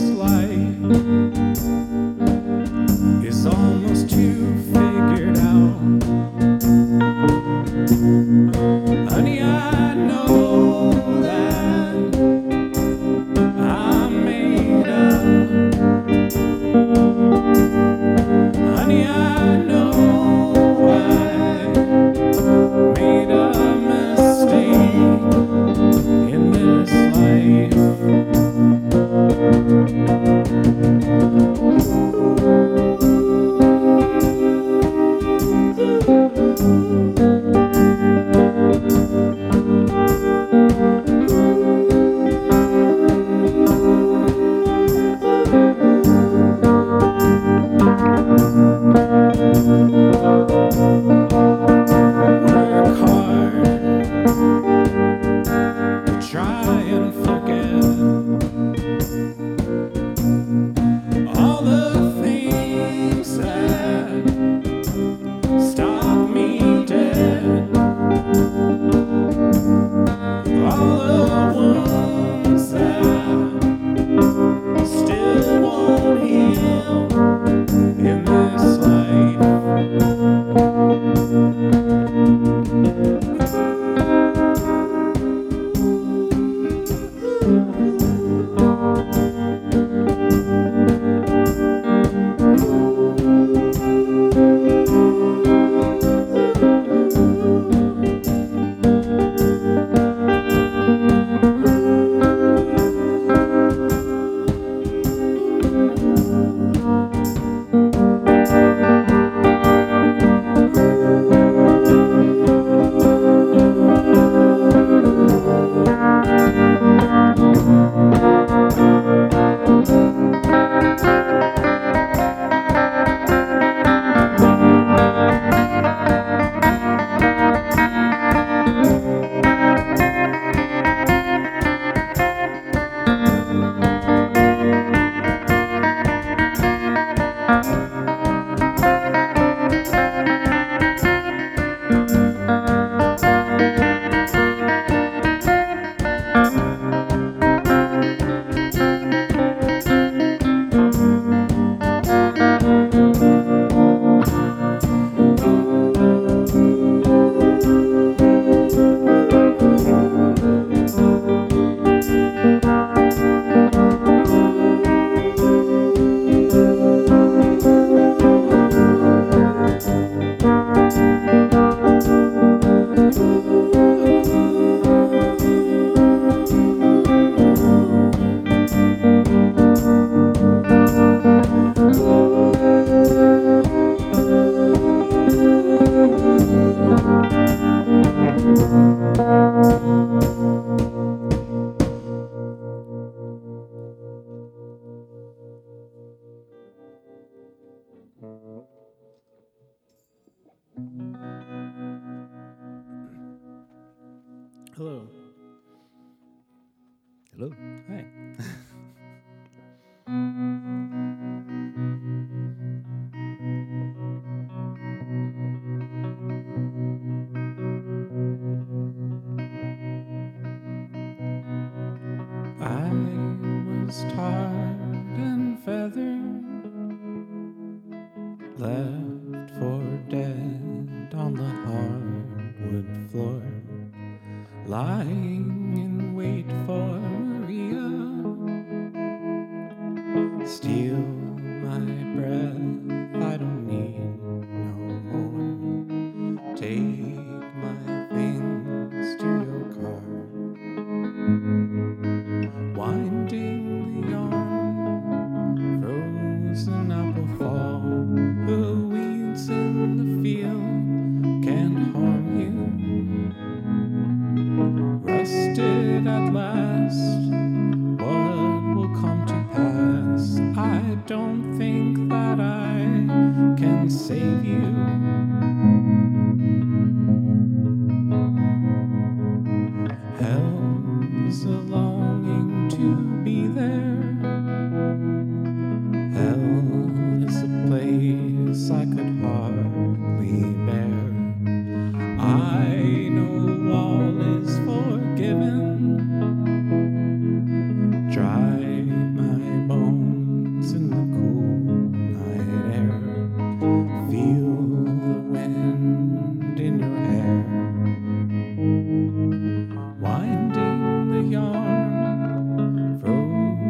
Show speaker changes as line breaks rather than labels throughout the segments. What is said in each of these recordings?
This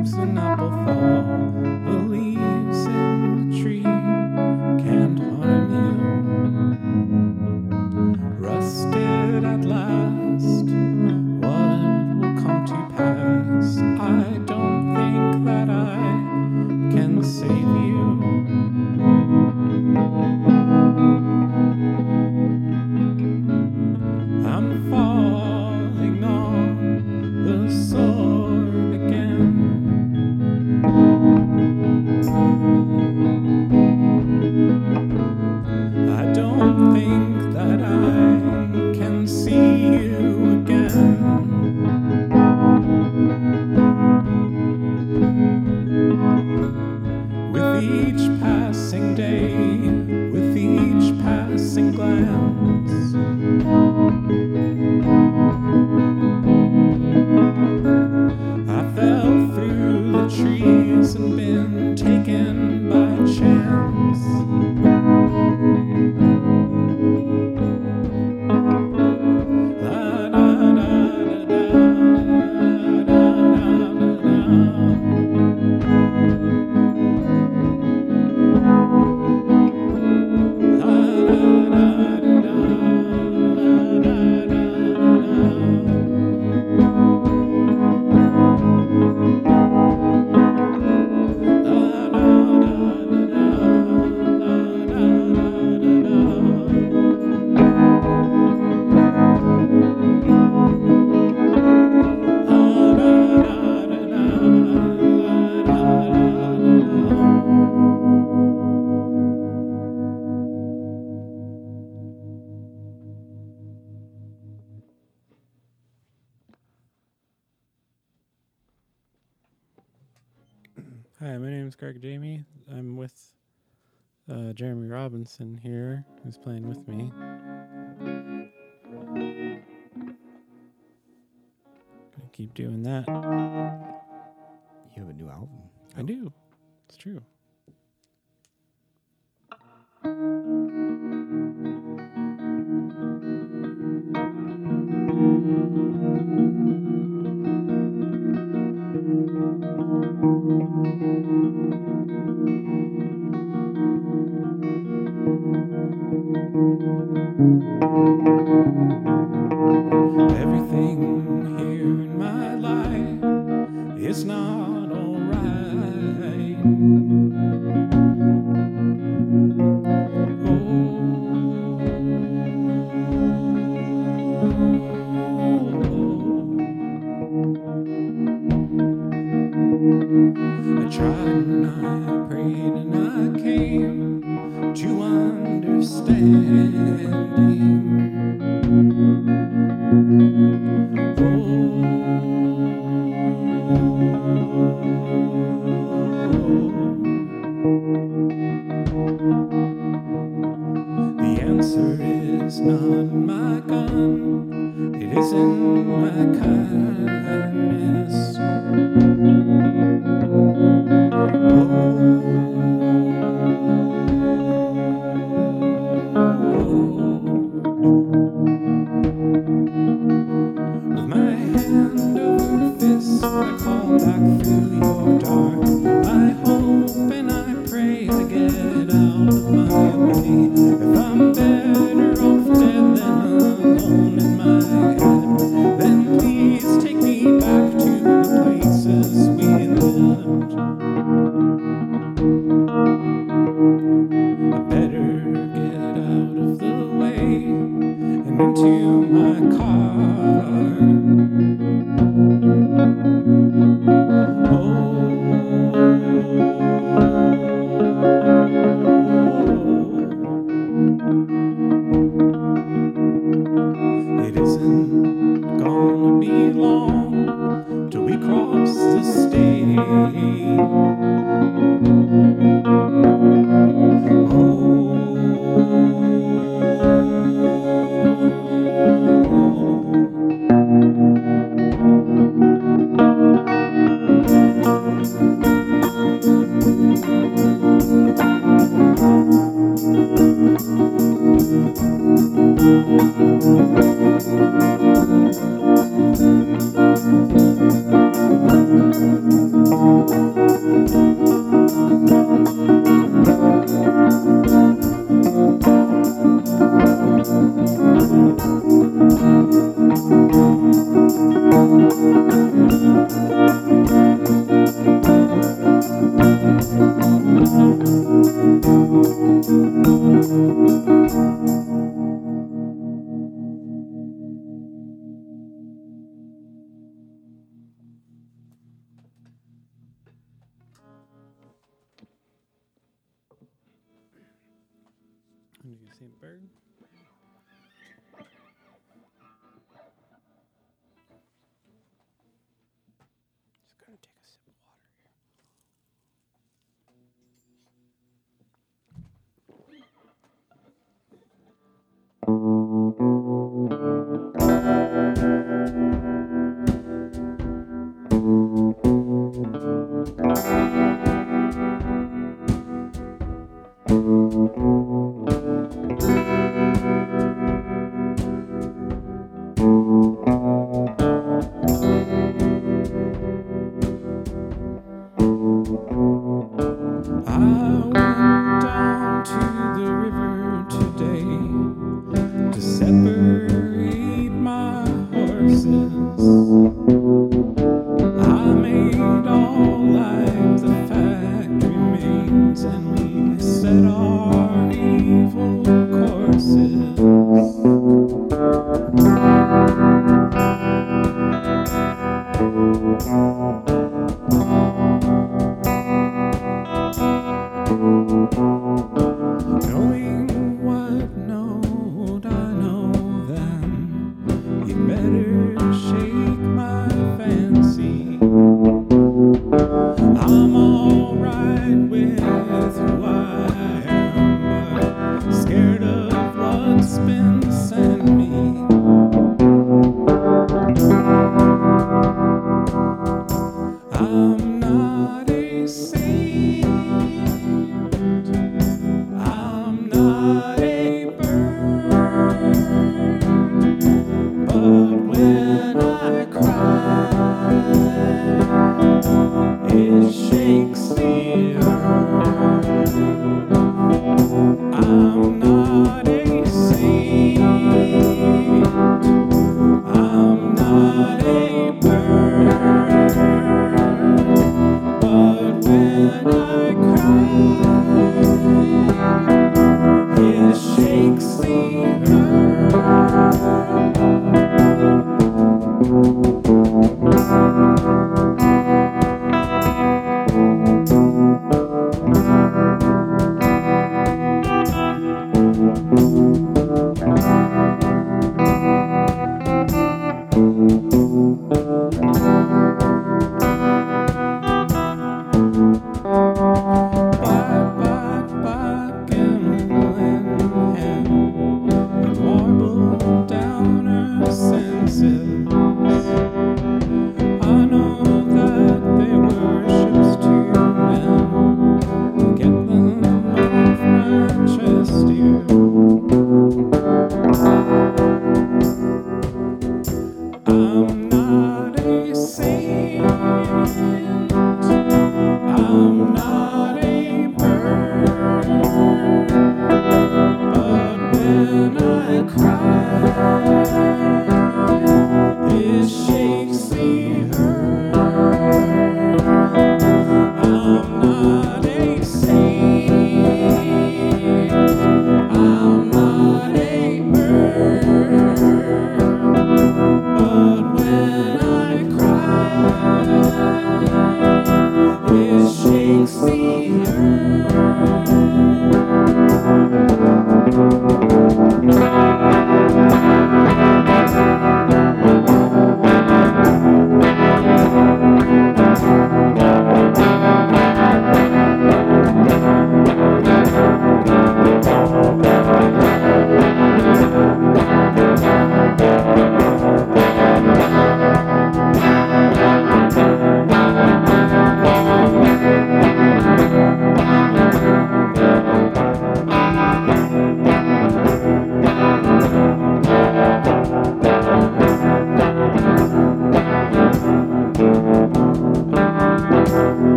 Oops, and apple fall. Robinson here, who's playing with me. Gonna keep doing that.
You have a new album.
I do. It's true. I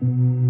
When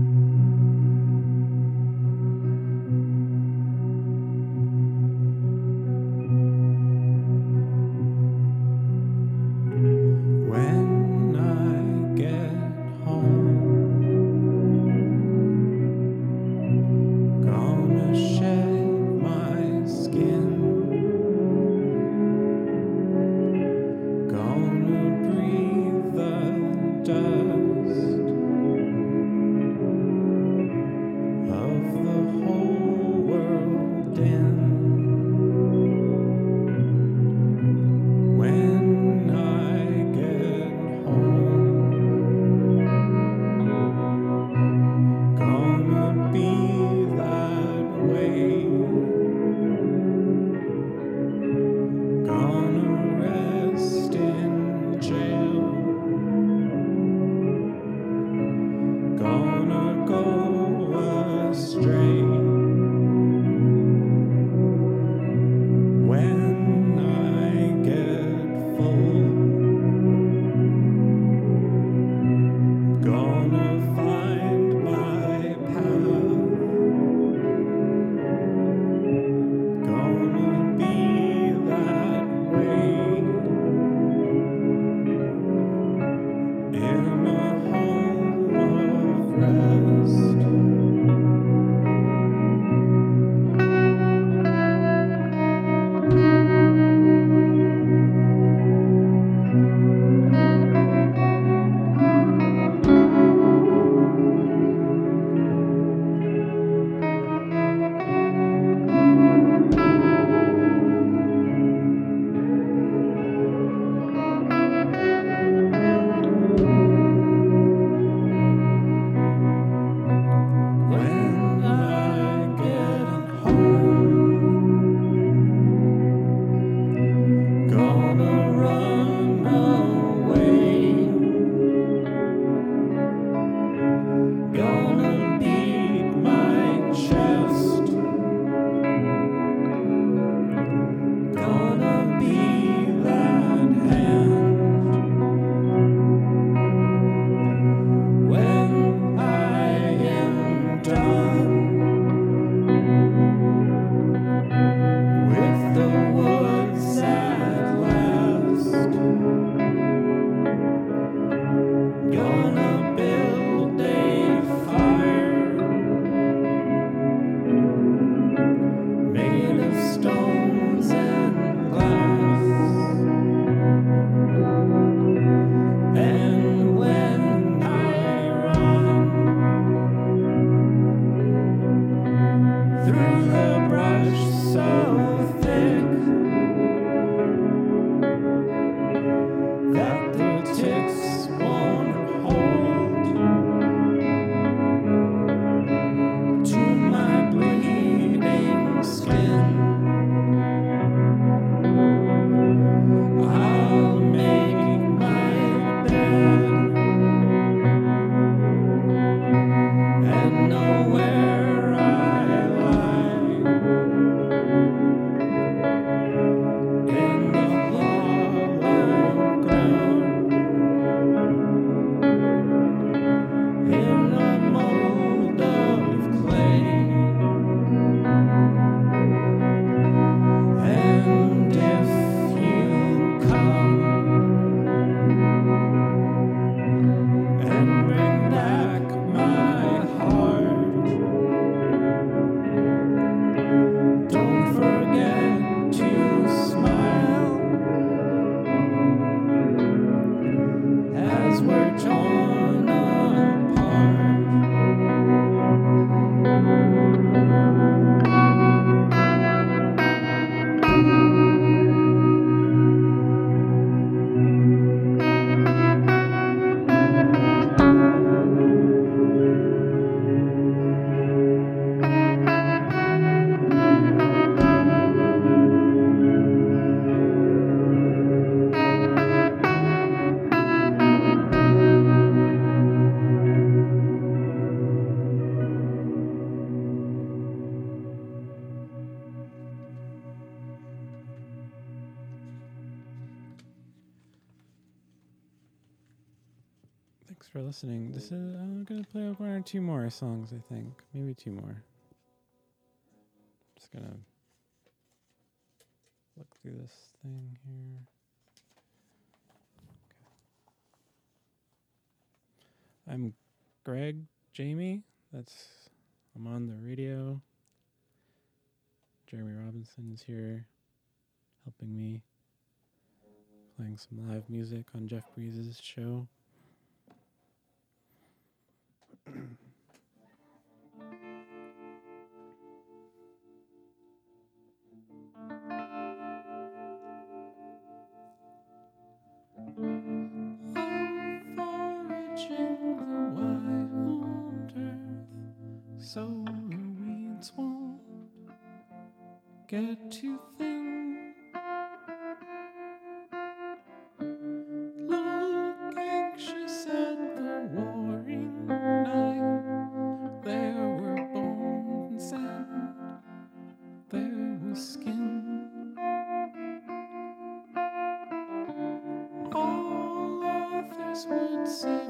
for listening. This is I'm gonna play one or two more songs. I think maybe two more. Just gonna look through this thing here. Okay. I'm Greg Jamie. That's I'm on the radio. Jeremy Robinson is here helping me playing some live music on Jeff Breeze's show. I'm foraging the wild earth so the weeds won't get too thin. There was skin. All others would say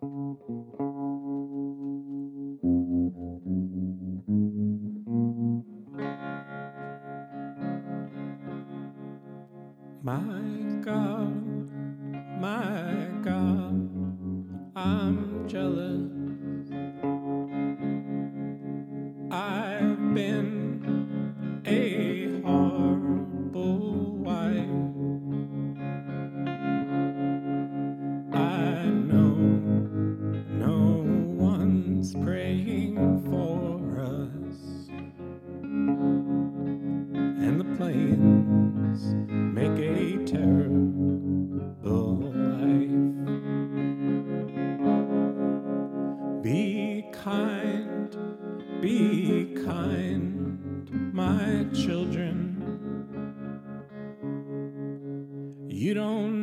My God, my God, I'm jealous. Children. You don't